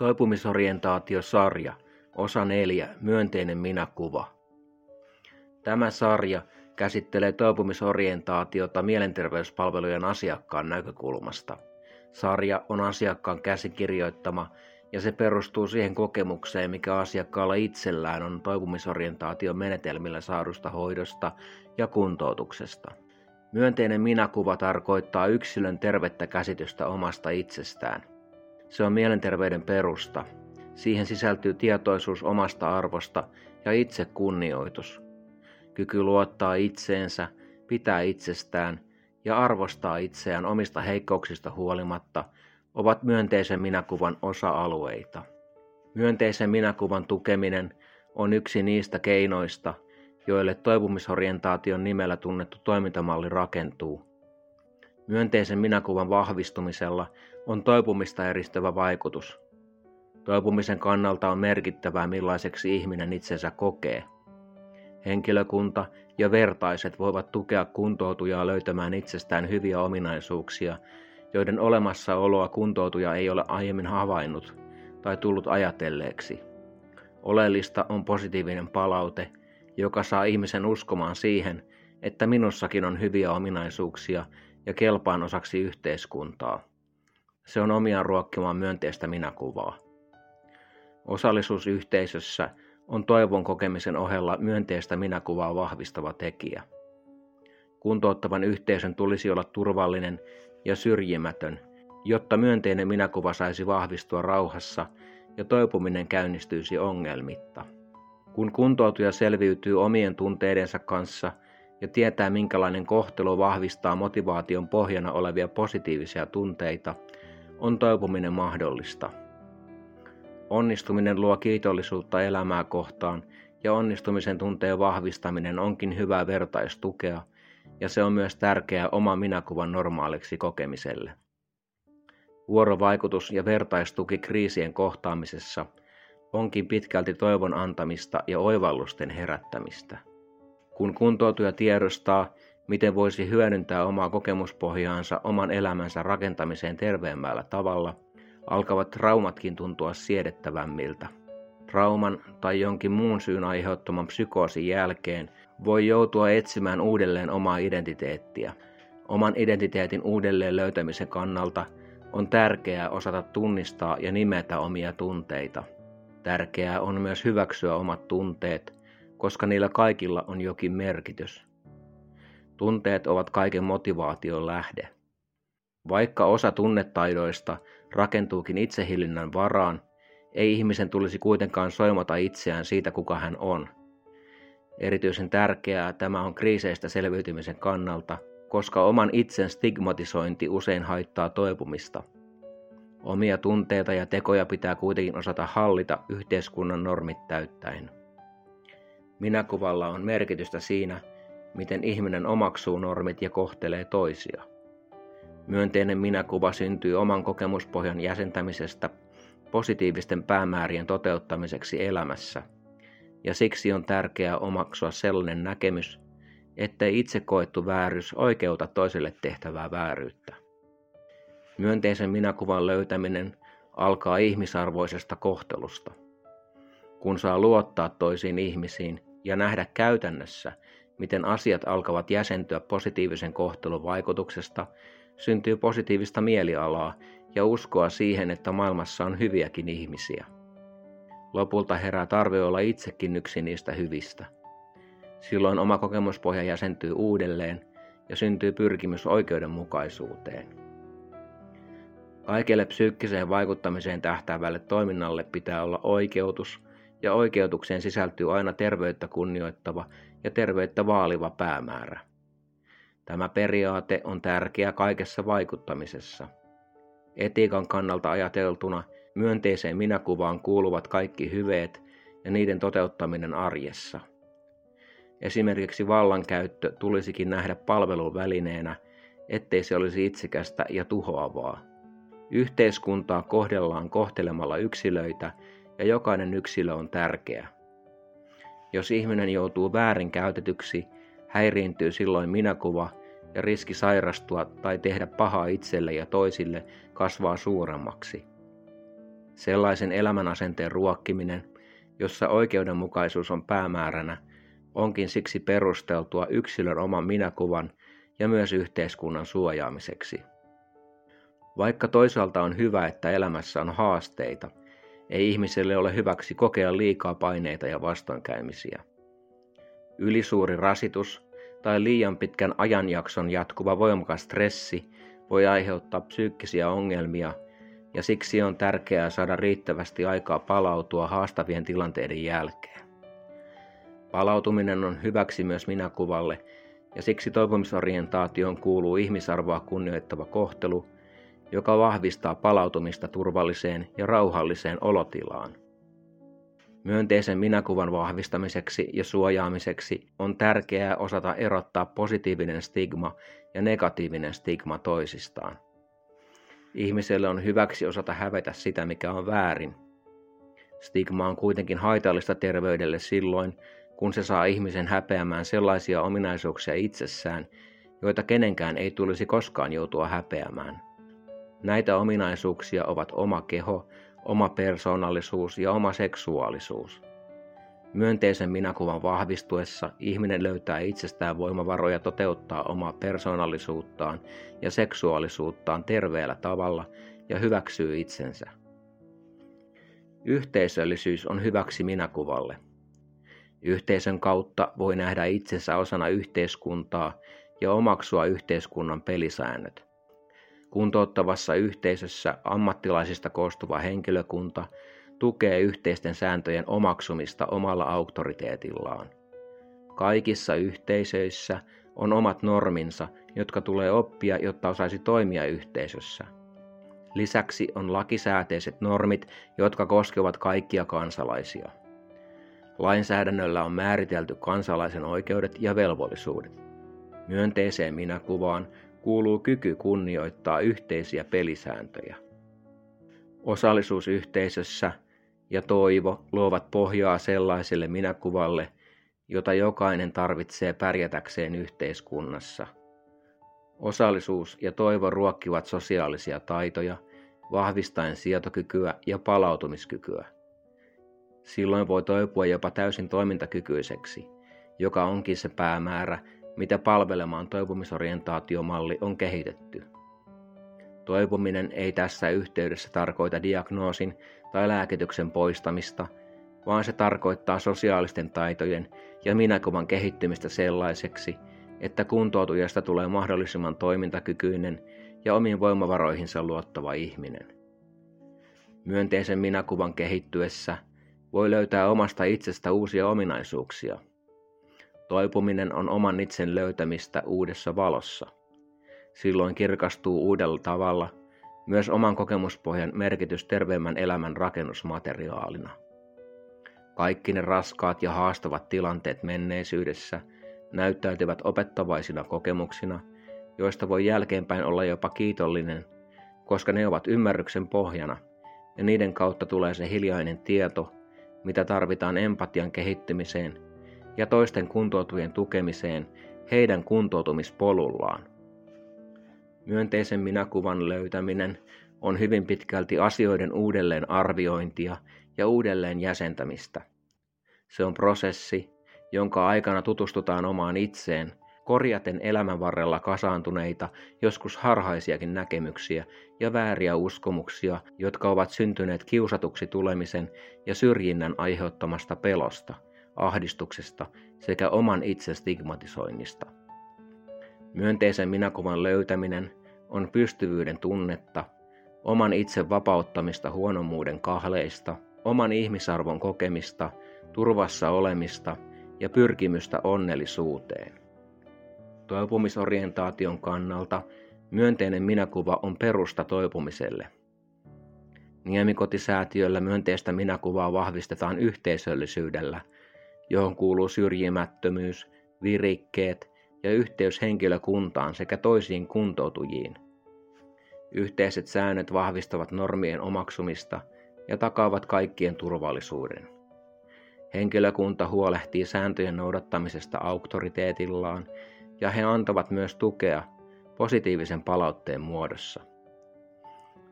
Toipumisorientaatiosarja, osa 4, myönteinen minäkuva. Tämä sarja käsittelee toipumisorientaatiota mielenterveyspalvelujen asiakkaan näkökulmasta. Sarja on asiakkaan käsikirjoittama ja se perustuu siihen kokemukseen, mikä asiakkaalla itsellään on toipumisorientaation menetelmillä saadusta hoidosta ja kuntoutuksesta. Myönteinen minäkuva tarkoittaa yksilön tervettä käsitystä omasta itsestään. Se on mielenterveyden perusta. Siihen sisältyy tietoisuus omasta arvosta ja itsekunnioitus. Kyky luottaa itseensä, pitää itsestään ja arvostaa itseään omista heikkouksista huolimatta ovat myönteisen minäkuvan osa-alueita. Myönteisen minäkuvan tukeminen on yksi niistä keinoista, joille toipumisorientaation nimellä tunnettu toimintamalli rakentuu. Myönteisen minäkuvan vahvistumisella on toipumista eristävä vaikutus. Toipumisen kannalta on merkittävää, millaiseksi ihminen itsensä kokee. Henkilökunta ja vertaiset voivat tukea kuntoutujaa löytämään itsestään hyviä ominaisuuksia, joiden olemassaoloa kuntoutuja ei ole aiemmin havainnut tai tullut ajatelleeksi. Oleellista on positiivinen palaute, joka saa ihmisen uskomaan siihen, että minussakin on hyviä ominaisuuksia ja kelpaan osaksi yhteiskuntaa. Se on omiaan ruokkimaan myönteistä minäkuvaa. Osallisuus yhteisössä on toivon kokemisen ohella myönteistä minäkuvaa vahvistava tekijä. Kuntouttavan yhteisön tulisi olla turvallinen ja syrjimätön, jotta myönteinen minäkuva saisi vahvistua rauhassa ja toipuminen käynnistyisi ongelmitta. Kun kuntoutuja selviytyy omien tunteidensa kanssa ja tietää minkälainen kohtelu vahvistaa motivaation pohjana olevia positiivisia tunteita, on toipuminen mahdollista. Onnistuminen luo kiitollisuutta elämää kohtaan ja onnistumisen tunteen vahvistaminen onkin hyvää vertaistukea ja se on myös tärkeää oma minäkuvan normaaliksi kokemiselle. Vuorovaikutus ja vertaistuki kriisien kohtaamisessa onkin pitkälti toivon antamista ja oivallusten herättämistä. Kun kuntoutuja tiedostaa, miten voisi hyödyntää omaa kokemuspohjaansa oman elämänsä rakentamiseen terveemmällä tavalla, alkavat traumatkin tuntua siedettävämmiltä. Trauman tai jonkin muun syyn aiheuttaman psykoosin jälkeen voi joutua etsimään uudelleen omaa identiteettiä. Oman identiteetin uudelleen löytämisen kannalta on tärkeää osata tunnistaa ja nimetä omia tunteita. Tärkeää on myös hyväksyä omat tunteet, koska niillä kaikilla on jokin merkitys. Tunteet ovat kaiken motivaation lähde. Vaikka osa tunnetaidoista rakentuukin itsehillinnän varaan, ei ihmisen tulisi kuitenkaan soimata itseään siitä, kuka hän on. Erityisen tärkeää tämä on kriiseistä selviytymisen kannalta, koska oman itsen stigmatisointi usein haittaa toipumista. Omia tunteita ja tekoja pitää kuitenkin osata hallita yhteiskunnan normit täyttäen. Minäkuvalla on merkitystä siinä, miten ihminen omaksuu normit ja kohtelee toisia. Myönteinen minäkuva syntyy oman kokemuspohjan jäsentämisestä positiivisten päämäärien toteuttamiseksi elämässä, ja siksi on tärkeää omaksua sellainen näkemys, ettei itse koettu vääryys oikeuta toiselle tehtävää vääryyttä. Myönteisen minäkuvan löytäminen alkaa ihmisarvoisesta kohtelusta. Kun saa luottaa toisiin ihmisiin ja nähdä käytännössä, miten asiat alkavat jäsentyä positiivisen kohtelun vaikutuksesta, syntyy positiivista mielialaa ja uskoa siihen, että maailmassa on hyviäkin ihmisiä. Lopulta herää tarve olla itsekin yksi niistä hyvistä. Silloin oma kokemuspohja jäsentyy uudelleen ja syntyy pyrkimys oikeudenmukaisuuteen. Kaikelle psyykkiseen vaikuttamiseen tähtäävälle toiminnalle pitää olla oikeutus, ja oikeutukseen sisältyy aina terveyttä kunnioittava ja terveyttä vaaliva päämäärä. Tämä periaate on tärkeä kaikessa vaikuttamisessa. Etiikan kannalta ajateltuna myönteiseen minäkuvaan kuuluvat kaikki hyveet ja niiden toteuttaminen arjessa. Esimerkiksi vallankäyttö tulisikin nähdä palvelun välineenä, ettei se olisi itsekästä ja tuhoavaa. Yhteiskuntaa kohdellaan kohtelemalla yksilöitä ja jokainen yksilö on tärkeä. Jos ihminen joutuu väärin käytetyksi, häiriintyy silloin minäkuva ja riski sairastua tai tehdä pahaa itselle ja toisille kasvaa suuremmaksi. Sellaisen elämänasenteen ruokkiminen, jossa oikeudenmukaisuus on päämääränä, onkin siksi perusteltua yksilön oman minäkuvan ja myös yhteiskunnan suojaamiseksi. Vaikka toisaalta on hyvä, että elämässä on haasteita, ei ihmiselle ole hyväksi kokea liikaa paineita ja vastoinkäymisiä. Ylisuuri rasitus tai liian pitkän ajanjakson jatkuva voimakas stressi voi aiheuttaa psyykkisiä ongelmia ja siksi on tärkeää saada riittävästi aikaa palautua haastavien tilanteiden jälkeen. Palautuminen on hyväksi myös minäkuvalle ja siksi toipumisorientaatioon kuuluu ihmisarvoa kunnioittava kohtelu, joka vahvistaa palautumista turvalliseen ja rauhalliseen olotilaan. Myönteisen minäkuvan vahvistamiseksi ja suojaamiseksi on tärkeää osata erottaa positiivinen stigma ja negatiivinen stigma toisistaan. Ihmiselle on hyväksi osata hävetä sitä, mikä on väärin. Stigma on kuitenkin haitallista terveydelle silloin, kun se saa ihmisen häpeämään sellaisia ominaisuuksia itsessään, joita kenenkään ei tulisi koskaan joutua häpeämään. Näitä ominaisuuksia ovat oma keho, oma persoonallisuus ja oma seksuaalisuus. Myönteisen minäkuvan vahvistuessa ihminen löytää itsestään voimavaroja toteuttaa omaa persoonallisuuttaan ja seksuaalisuuttaan terveellä tavalla ja hyväksyy itsensä. Yhteisöllisyys on hyväksi minäkuvalle. Yhteisön kautta voi nähdä itsensä osana yhteiskuntaa ja omaksua yhteiskunnan pelisäännöt. Kuntouttavassa yhteisössä ammattilaisista koostuva henkilökunta tukee yhteisten sääntöjen omaksumista omalla auktoriteetillaan. Kaikissa yhteisöissä on omat norminsa, jotka tulee oppia, jotta osaisi toimia yhteisössä. Lisäksi on lakisääteiset normit, jotka koskevat kaikkia kansalaisia. Lainsäädännöllä on määritelty kansalaisen oikeudet ja velvollisuudet. Myönteiseen minäkuvaan kuuluu kyky kunnioittaa yhteisiä pelisääntöjä. Osallisuus yhteisössä ja toivo luovat pohjaa sellaiselle minäkuvalle, jota jokainen tarvitsee pärjätäkseen yhteiskunnassa. Osallisuus ja toivo ruokkivat sosiaalisia taitoja, vahvistaen sietokykyä ja palautumiskykyä. Silloin voi toipua jopa täysin toimintakykyiseksi, joka onkin se päämäärä, mitä palvelemaan toipumisorientaatiomalli on kehitetty. Toipuminen ei tässä yhteydessä tarkoita diagnoosin tai lääkityksen poistamista, vaan se tarkoittaa sosiaalisten taitojen ja minäkuvan kehittymistä sellaiseksi, että kuntoutujasta tulee mahdollisimman toimintakykyinen ja omiin voimavaroihinsa luottava ihminen. Myönteisen minäkuvan kehittyessä voi löytää omasta itsestä uusia ominaisuuksia – Toipuminen on oman itsen löytämistä uudessa valossa. Silloin kirkastuu uudella tavalla myös oman kokemuspohjan merkitys terveemmän elämän rakennusmateriaalina. Kaikki ne raskaat ja haastavat tilanteet menneisyydessä näyttäytyvät opettavaisina kokemuksina, joista voi jälkeenpäin olla jopa kiitollinen, koska ne ovat ymmärryksen pohjana ja niiden kautta tulee se hiljainen tieto, mitä tarvitaan empatian kehittymiseen – ja toisten kuntoutujien tukemiseen heidän kuntoutumispolullaan. Myönteisen minäkuvan löytäminen on hyvin pitkälti asioiden uudelleen arviointia ja uudelleen jäsentämistä. Se on prosessi, jonka aikana tutustutaan omaan itseen, korjaten elämän varrella kasaantuneita, joskus harhaisiakin näkemyksiä ja vääriä uskomuksia, jotka ovat syntyneet kiusatuksi tulemisen ja syrjinnän aiheuttamasta pelosta – ahdistuksesta sekä oman itsen stigmatisoinnista. Myönteisen minäkuvan löytäminen on pystyvyyden tunnetta, oman itsen vapauttamista huonommuuden kahleista, oman ihmisarvon kokemista, turvassa olemista ja pyrkimystä onnellisuuteen. Toipumisorientaation kannalta myönteinen minäkuva on perusta toipumiselle. Niemikotisäätiöllä myönteistä minäkuvaa vahvistetaan yhteisöllisyydellä – johon kuuluu syrjimättömyys, virikkeet ja yhteys henkilökuntaan sekä toisiin kuntoutujiin. Yhteiset säännöt vahvistavat normien omaksumista ja takaavat kaikkien turvallisuuden. Henkilökunta huolehtii sääntöjen noudattamisesta auktoriteetillaan ja he antavat myös tukea positiivisen palautteen muodossa.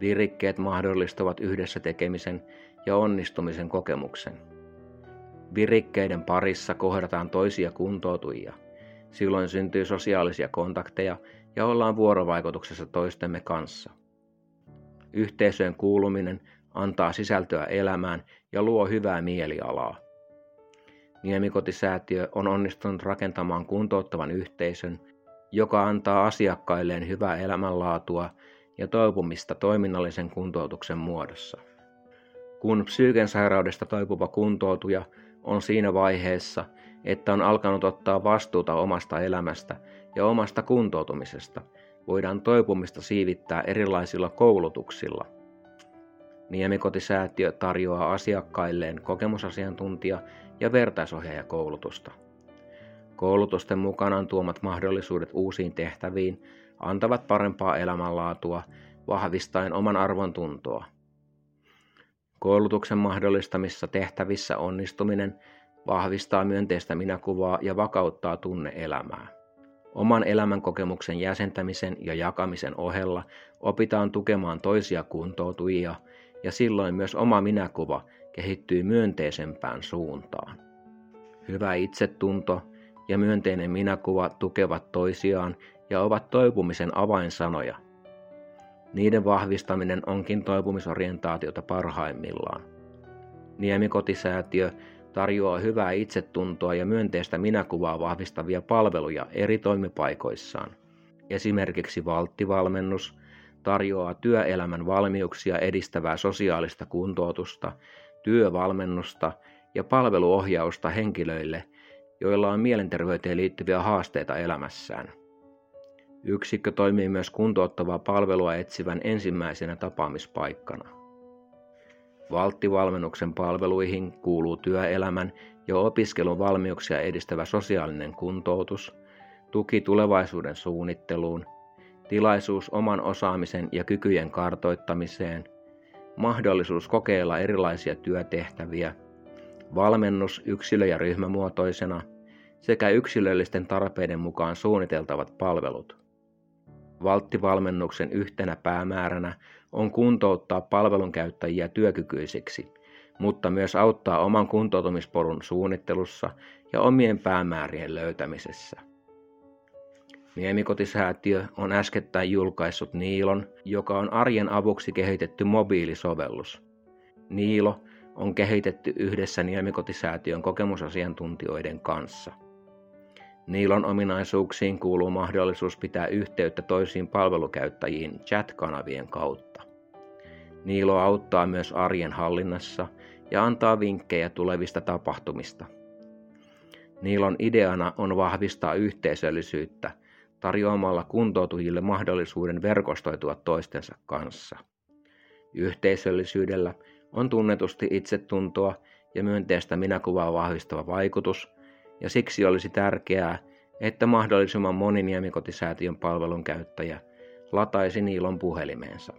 Virikkeet mahdollistavat yhdessä tekemisen ja onnistumisen kokemuksen. Virikkeiden parissa kohdataan toisia kuntoutujia. Silloin syntyy sosiaalisia kontakteja ja ollaan vuorovaikutuksessa toistemme kanssa. Yhteisöön kuuluminen antaa sisältöä elämään ja luo hyvää mielialaa. Niemikotisäätiö on onnistunut rakentamaan kuntouttavan yhteisön, joka antaa asiakkailleen hyvää elämänlaatua ja toipumista toiminnallisen kuntoutuksen muodossa. Kun psyyken sairaudesta toipuva kuntoutuja on siinä vaiheessa, että on alkanut ottaa vastuuta omasta elämästä ja omasta kuntoutumisesta, voidaan toipumista siivittää erilaisilla koulutuksilla. Niemikotisäätiö tarjoaa asiakkailleen kokemusasiantuntija- ja vertaisohjaajakoulutusta. Koulutusten mukanaan tuomat mahdollisuudet uusiin tehtäviin antavat parempaa elämänlaatua vahvistaen oman arvon tuntoa. Koulutuksen mahdollistamissa tehtävissä onnistuminen vahvistaa myönteistä minäkuvaa ja vakauttaa tunneelämää. Oman elämänkokemuksen jäsentämisen ja jakamisen ohella opitaan tukemaan toisia kuntoutujia ja silloin myös oma minäkuva kehittyy myönteisempään suuntaan. Hyvä itsetunto ja myönteinen minäkuva tukevat toisiaan ja ovat toipumisen avainsanoja. Niiden vahvistaminen onkin toipumisorientaatiota parhaimmillaan. Niemikotisäätiö tarjoaa hyvää itsetuntoa ja myönteistä minäkuvaa vahvistavia palveluja eri toimipaikoissaan. Esimerkiksi valttivalmennus tarjoaa työelämän valmiuksia edistävää sosiaalista kuntoutusta, työvalmennusta ja palveluohjausta henkilöille, joilla on mielenterveyteen liittyviä haasteita elämässään. Yksikkö toimii myös kuntouttavaa palvelua etsivän ensimmäisenä tapaamispaikkana. Valttivalmennuksen palveluihin kuuluu työelämän ja opiskelun valmiuksia edistävä sosiaalinen kuntoutus, tuki tulevaisuuden suunnitteluun, tilaisuus oman osaamisen ja kykyjen kartoittamiseen, mahdollisuus kokeilla erilaisia työtehtäviä, valmennus yksilö- ja ryhmämuotoisena sekä yksilöllisten tarpeiden mukaan suunniteltavat palvelut. Valttivalmennuksen yhtenä päämääränä on kuntouttaa palvelun käyttäjiä työkykyisiksi, mutta myös auttaa oman kuntoutumisporun suunnittelussa ja omien päämäärien löytämisessä. Niemikotisäätiö on äskettäin julkaissut Niilon, joka on arjen avuksi kehitetty mobiilisovellus. Niilo on kehitetty yhdessä Niemikotisäätiön kokemusasiantuntijoiden kanssa. Niilon ominaisuuksiin kuuluu mahdollisuus pitää yhteyttä toisiin palvelukäyttäjiin chat-kanavien kautta. Niilo auttaa myös arjen hallinnassa ja antaa vinkkejä tulevista tapahtumista. Niilon ideana on vahvistaa yhteisöllisyyttä tarjoamalla kuntoutujille mahdollisuuden verkostoitua toistensa kanssa. Yhteisöllisyydellä on tunnetusti itsetuntoa ja myönteistä minäkuvaa vahvistava vaikutus, ja siksi olisi tärkeää, että mahdollisimman moni Niemikotisäätiön palvelun käyttäjä lataisi Niilon puhelimeensa.